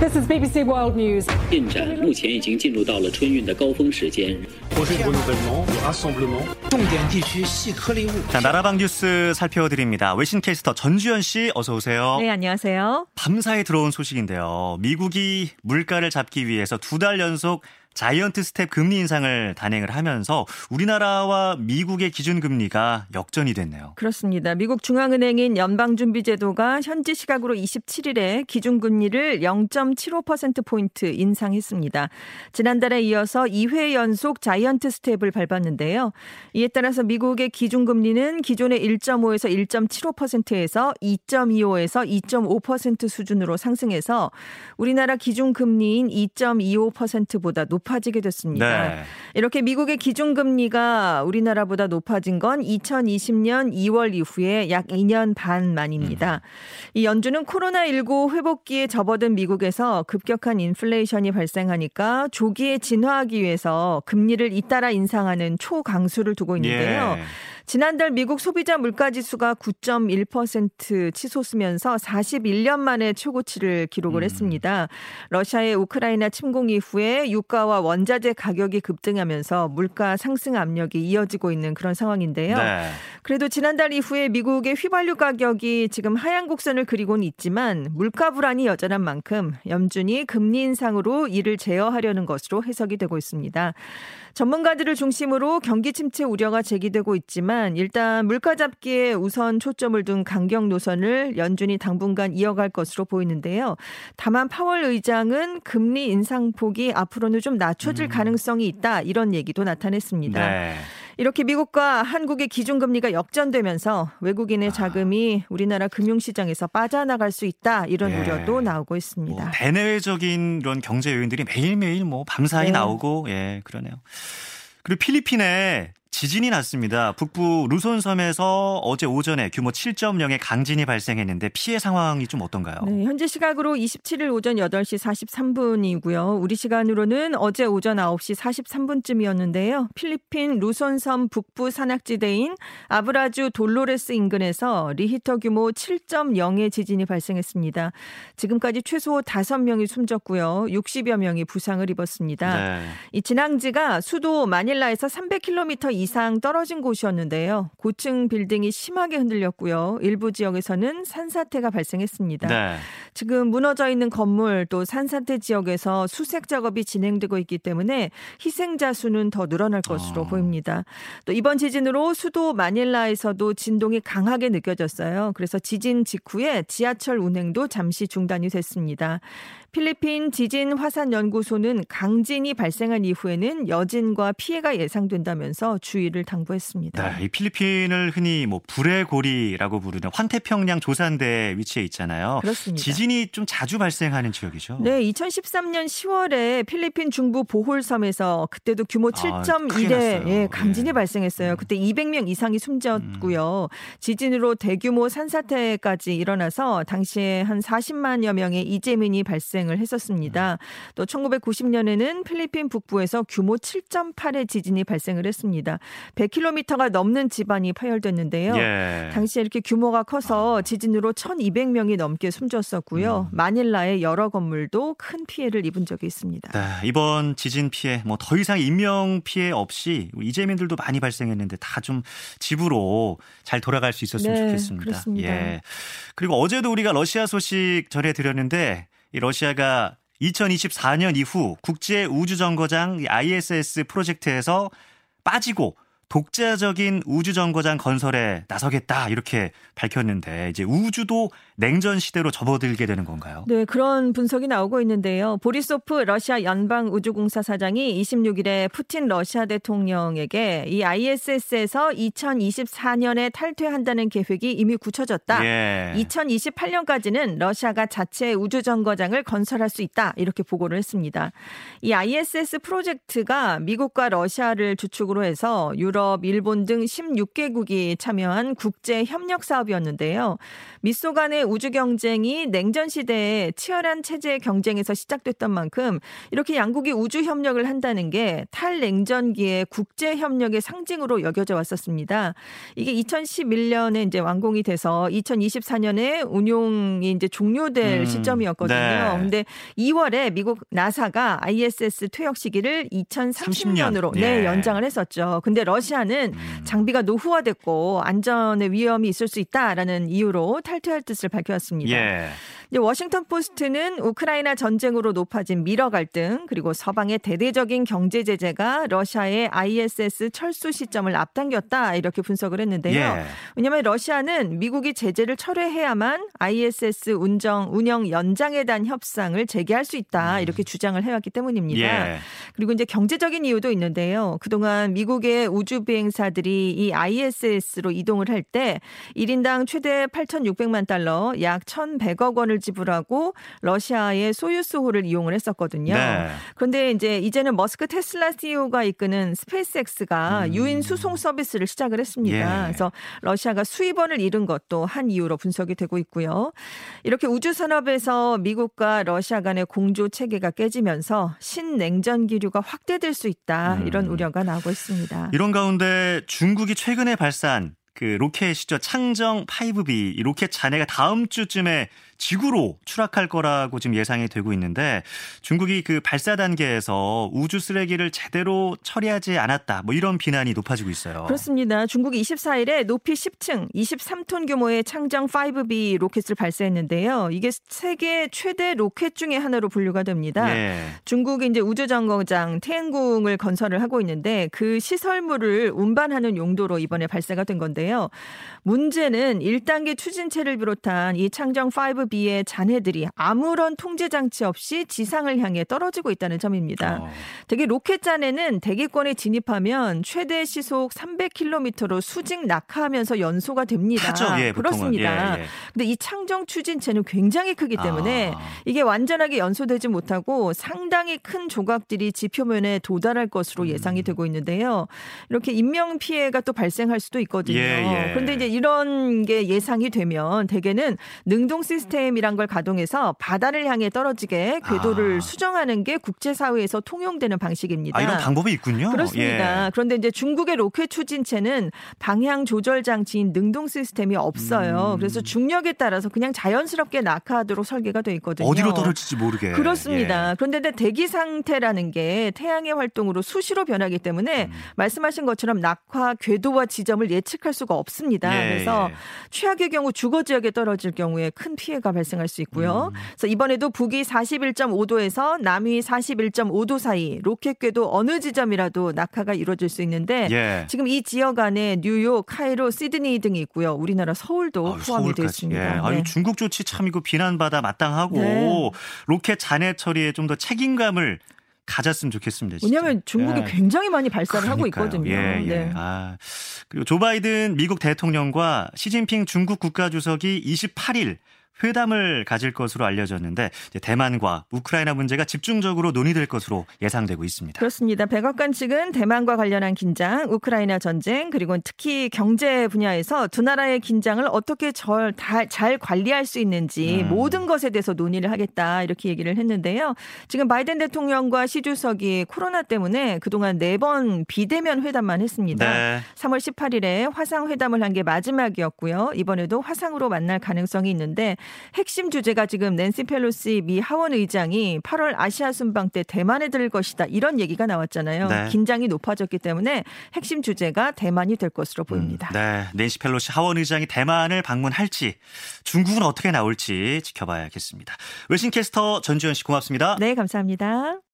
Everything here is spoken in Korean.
This is BBC World News. 进展目前已经进入到了春运的高峰时间。 重点地区细颗粒物。 자, 나라방 뉴스 살펴드립니다. 외신 캐스터 전주현 씨 어서 오세요. 네, 안녕하세요. 밤사이 들어온 소식인데요. 미국이 물가를 잡기 위해서 두 달 연속 자이언트 스텝 금리 인상을 단행을 하면서 우리나라와 미국의 기준 금리가 역전이 됐네요. 그렇습니다. 미국 중앙은행인 연방준비제도가 현지 시각으로 27일에 기준 금리를 0.75%포인트 인상했습니다. 지난달에 이어서 2회 연속 자이언트 스텝을 밟았는데요. 이에 따라서 미국의 기준 금리는 기존의 1.5에서 1.75%에서 2.25에서 2.5% 수준으로 상승해서 우리나라 기준 금리인 2.25%보다 높 높아지게 됐습니다. 네. 이렇게 미국의 기준금리가 우리나라보다 높아진 건 2020년 2월 이후에 약 2년 반 만입니다. 이 연준은 코로나19 회복기에 접어든 미국에서 급격한 인플레이션이 발생하니까 조기에 진화하기 위해서 금리를 잇따라 인상하는 초강수를 두고 있는데요. 예. 지난달 미국 소비자 물가 지수가 9.1% 치솟으면서 41년 만에 최고치를 기록을 했습니다. 러시아의 우크라이나 침공 이후에 유가와 원자재 가격이 급등하면서 물가 상승 압력이 이어지고 있는 그런 상황인데요. 네. 그래도 지난달 이후에 미국의 휘발유 가격이 지금 하향 곡선을 그리고는 있지만 물가 불안이 여전한 만큼 연준이 금리 인상으로 이를 제어하려는 것으로 해석이 되고 있습니다. 전문가들을 중심으로 경기 침체 우려가 제기되고 있지만 일단 물가 잡기에 우선 초점을 둔 강경 노선을 연준이 당분간 이어갈 것으로 보이는데요. 다만 파월 의장은 금리 인상폭이 앞으로는 좀 낮춰질 가능성이 있다 이런 얘기도 나타냈습니다. 네. 이렇게 미국과 한국의 기준금리가 역전되면서 외국인의 자금이 우리나라 금융시장에서 빠져나갈 수 있다 이런 예. 우려도 나오고 뭐 있습니다. 대내외적인 이런 경제 요인들이 매일매일 뭐 밤사이 네. 나오고 예 그러네요. 그리고 필리핀에 지진이 났습니다. 북부 루손섬에서 어제 오전에 규모 7.0의 강진이 발생했는데 피해 상황이 좀 어떤가요? 네, 현재 시각으로 27일 오전 8시 43분이고요. 우리 시간으로는 어제 오전 9시 43분쯤이었는데요. 필리핀 루손섬 북부 산악지대인 아브라주 돌로레스 인근에서 리히터 규모 7.0의 지진이 발생했습니다. 지금까지 최소 5명이 숨졌고요. 60여 명이 부상을 입었습니다. 네. 이 진앙지가 수도 마닐라에서 300km 이상 떨어진 곳이었는데요. 고층 빌딩이 심하게 흔들렸고요. 일부 지역에서는 산사태가 발생했습니다. 네. 지금 무너져 있는 건물 또 산사태 지역에서 수색 작업이 진행되고 있기 때문에 희생자 수는 더 늘어날 것으로 어. 보입니다. 또 이번 지진으로 수도 마닐라에서도 진동이 강하게 느껴졌어요. 그래서 지진 직후에 지하철 운행도 잠시 중단이 됐습니다. 필리핀 지진 화산 연구소는 강진이 발생한 이후에는 여진과 피해가 예상된다면서 주의를 당부했습니다. 네, 이 필리핀을 흔히 뭐 불의 고리라고 부르는 환태평양 조산대에 위치해 있잖아요. 그렇습니다. 지진이 좀 자주 발생하는 지역이죠. 네, 2013년 10월에 필리핀 중부 보홀섬에서 그때도 규모 아, 크게 7.1의 났어요. 예, 강진이 예. 발생했어요. 그때 200명 이상이 숨졌고요. 지진으로 대규모 산사태까지 일어나서 당시에 한 40만여 명의 이재민이 발생 을 했었습니다. 또 1990년에는 필리핀 북부에서 규모 7.8의 지진이 발생을 했습니다. 100km가 넘는 집안이 파열됐는데요. 예. 당시에 이렇게 규모가 커서 지진으로 1,200명이 넘게 숨졌었고요. 마닐라의 여러 건물도 큰 피해를 입은 적이 있습니다. 네, 이번 지진 피해 뭐 더 이상 인명 피해 없이 이재민들도 많이 발생했는데 다 좀 집으로 잘 돌아갈 수 있었으면 네, 좋겠습니다. 그렇습니다. 예. 그리고 어제도 우리가 러시아 소식 전해 드렸는데 이 러시아가 2024년 이후 국제 우주 정거장 ISS 프로젝트에서 빠지고 독자적인 우주 정거장 건설에 나서겠다 이렇게 밝혔는데 이제 우주도 냉전 시대로 접어들게 되는 건가요? 네, 그런 분석이 나오고 있는데요. 보리소프 러시아 연방 우주공사 사장이 26일에 푸틴 러시아 대통령에게 이 ISS에서 2024년에 탈퇴한다는 계획이 이미 굳혀졌다. 예. 2028년까지는 러시아가 자체 우주 정거장을 건설할 수 있다 이렇게 보고를 했습니다. 이 ISS 프로젝트가 미국과 러시아를 주축으로 해서 유럽, 일본 등 16개국이 참여한 국제 협력 사업이었는데요. 미소 간의 우주 경쟁이 냉전 시대에 치열한 체제 경쟁에서 시작됐던 만큼 이렇게 양국이 우주 협력을 한다는 게 탈냉전기의 국제 협력의 상징으로 여겨져 왔었습니다. 이게 2011년에 이제 완공이 돼서 2024년에 운용이 이제 종료될 음, 시점이었거든요. 네. 근데 2월에 미국 NASA가 ISS 퇴역 시기를 2030년으로 30년. 네, 예. 연장을 했었죠. 근데 러시아는 음. 장비가 노후화됐고 안전의 위험이 있을 수 있다라는 이유로 탈퇴할 뜻을 밝혀왔습니다. 예. 이제 워싱턴 포스트는 우크라이나 전쟁으로 높아진 미러 갈등 그리고 서방의 대대적인 경제 제재가 러시아의 ISS 철수 시점을 앞당겼다 이렇게 분석을 했는데요. 예. 왜냐하면 러시아는 미국이 제재를 철회해야만 ISS 운정 운영 연장에 대한 협상을 재개할 수 있다 이렇게 주장을 해왔기 때문입니다. 음. 예. 그리고 이제 경제적인 이유도 있는데요. 그동안 미국의 우주 비행사들이 이 ISS로 이동을 할 때 1인당 최대 8,600만 달러, 약 1,100억 원을 지불하고 러시아의 소유스호를 이용을 했었거든요. 네. 그런데 이제 이제는 머스크 테슬라 CEO가 이끄는 스페이스X가 유인 수송 서비스를 시작을 했습니다. 음. 예. 그래서 러시아가 수입원을 잃은 것도 한 이유로 분석이 되고 있고요. 이렇게 우주 산업에서 미국과 러시아 간의 공조 체계가 깨지면서 신냉전 기류가 확대될 수 있다 이런 음. 우려가 나오고 있습니다. 이런 가운데 중국이 최근에 발사한 그 로켓이죠. 창정 5B 이 로켓 잔해가 다음 주쯤에 지구로 추락할 거라고 지금 예상이 되고 있는데 중국이 그 발사 단계에서 우주 쓰레기를 제대로 처리하지 않았다. 뭐 이런 비난이 높아지고 있어요. 그렇습니다. 중국이 24일에 높이 10층, 23톤 규모의 창정 5B 로켓을 발사했는데요. 이게 세계 최대 로켓 중의 하나로 분류가 됩니다. 예. 중국이 이제 우주 정거장 톈궁을 건설을 하고 있는데 그 시설물을 운반하는 용도로 이번에 발사가 된 건데요. 문제는 1단계 추진체를 비롯한 이 창정 5B의 잔해들이 아무런 통제 장치 없이 지상을 향해 떨어지고 있다는 점입니다. 어. 되게 로켓 잔해는 대기권에 진입하면 최대 시속 300km로 수직 낙하하면서 연소가 됩니다. 타죠. 예. 그렇습니다. 예, 예. 근데 이 창정 추진체는 굉장히 크기 때문에 아. 이게 완전하게 연소되지 못하고 상당히 큰 조각들이 지표면에 도달할 것으로 음. 예상이 되고 있는데요. 이렇게 인명 피해가 또 발생할 수도 있거든요. 예, 예. 그런데 이제 이런 게 예상이 되면 대개는 능동 시스템 이란 걸 가동해서 바다를 향해 떨어지게 궤도를 아. 수정하는 게 국제사회에서 통용되는 방식입니다. 아, 이런 방법이 있군요. 그렇습니다. 예. 그런데 이제 중국의 로켓 추진체는 방향 조절 장치인 능동 시스템이 없어요. 음. 그래서 중력에 따라서 그냥 자연스럽게 낙하하도록 설계가 돼 있거든요. 어디로 떨어질지 모르게. 그렇습니다. 예. 그런데 대기 상태라는 게 태양의 활동으로 수시로 변하기 때문에 음. 말씀하신 것처럼 낙하 궤도와 지점을 예측할 수가 없습니다. 예, 그래서 예. 최악의 경우 주거 지역에 떨어질 경우에 큰 피해가 발생할 수 있고요. 음. 그래서 이번에도 북위 41.5도에서 남위 41.5도 사이 로켓 궤도 어느 지점이라도 낙하가 이루어질 수 있는데 예. 지금 이 지역 안에 뉴욕, 카이로, 시드니 등이 있고요. 우리나라 서울도 아유, 포함이 되어. 있습니다. 예. 아유, 네. 중국 조치 참 이거 비난받아 마땅하고 네. 로켓 잔해 처리에 좀 더 책임감을 가졌으면 좋겠습니다. 진짜. 왜냐하면 중국이 예. 굉장히 많이 발사를 하고 그러니까요. 있거든요. 예, 예. 네. 아, 그리고 조 바이든 미국 대통령과 시진핑 중국 국가주석이 28일 회담을 가질 것으로 알려졌는데 대만과 우크라이나 문제가 집중적으로 논의될 것으로 예상되고 있습니다. 그렇습니다. 백악관 측은 대만과 관련한 긴장, 우크라이나 전쟁, 그리고 특히 경제 분야에서 두 나라의 긴장을 어떻게 절, 다, 잘 관리할 수 있는지 음. 모든 것에 대해서 논의를 하겠다 이렇게 얘기를 했는데요. 지금 바이든 대통령과 시 주석이 코로나 때문에 그동안 네 번 비대면 회담만 했습니다. 네. 3월 18일에 화상 회담을 한 게 마지막이었고요. 이번에도 화상으로 만날 가능성이 있는데 핵심 주제가 지금 낸시 펠로시 미 하원 의장이 8월 아시아 순방 때 대만에 들 것이다. 이런 얘기가 나왔잖아요. 네. 긴장이 높아졌기 때문에 핵심 주제가 대만이 될 것으로 보입니다. 네, 낸시 펠로시 하원 의장이 대만을 방문할지 중국은 어떻게 나올지 지켜봐야겠습니다. 외신캐스터 전주현 씨 고맙습니다. 네, 감사합니다.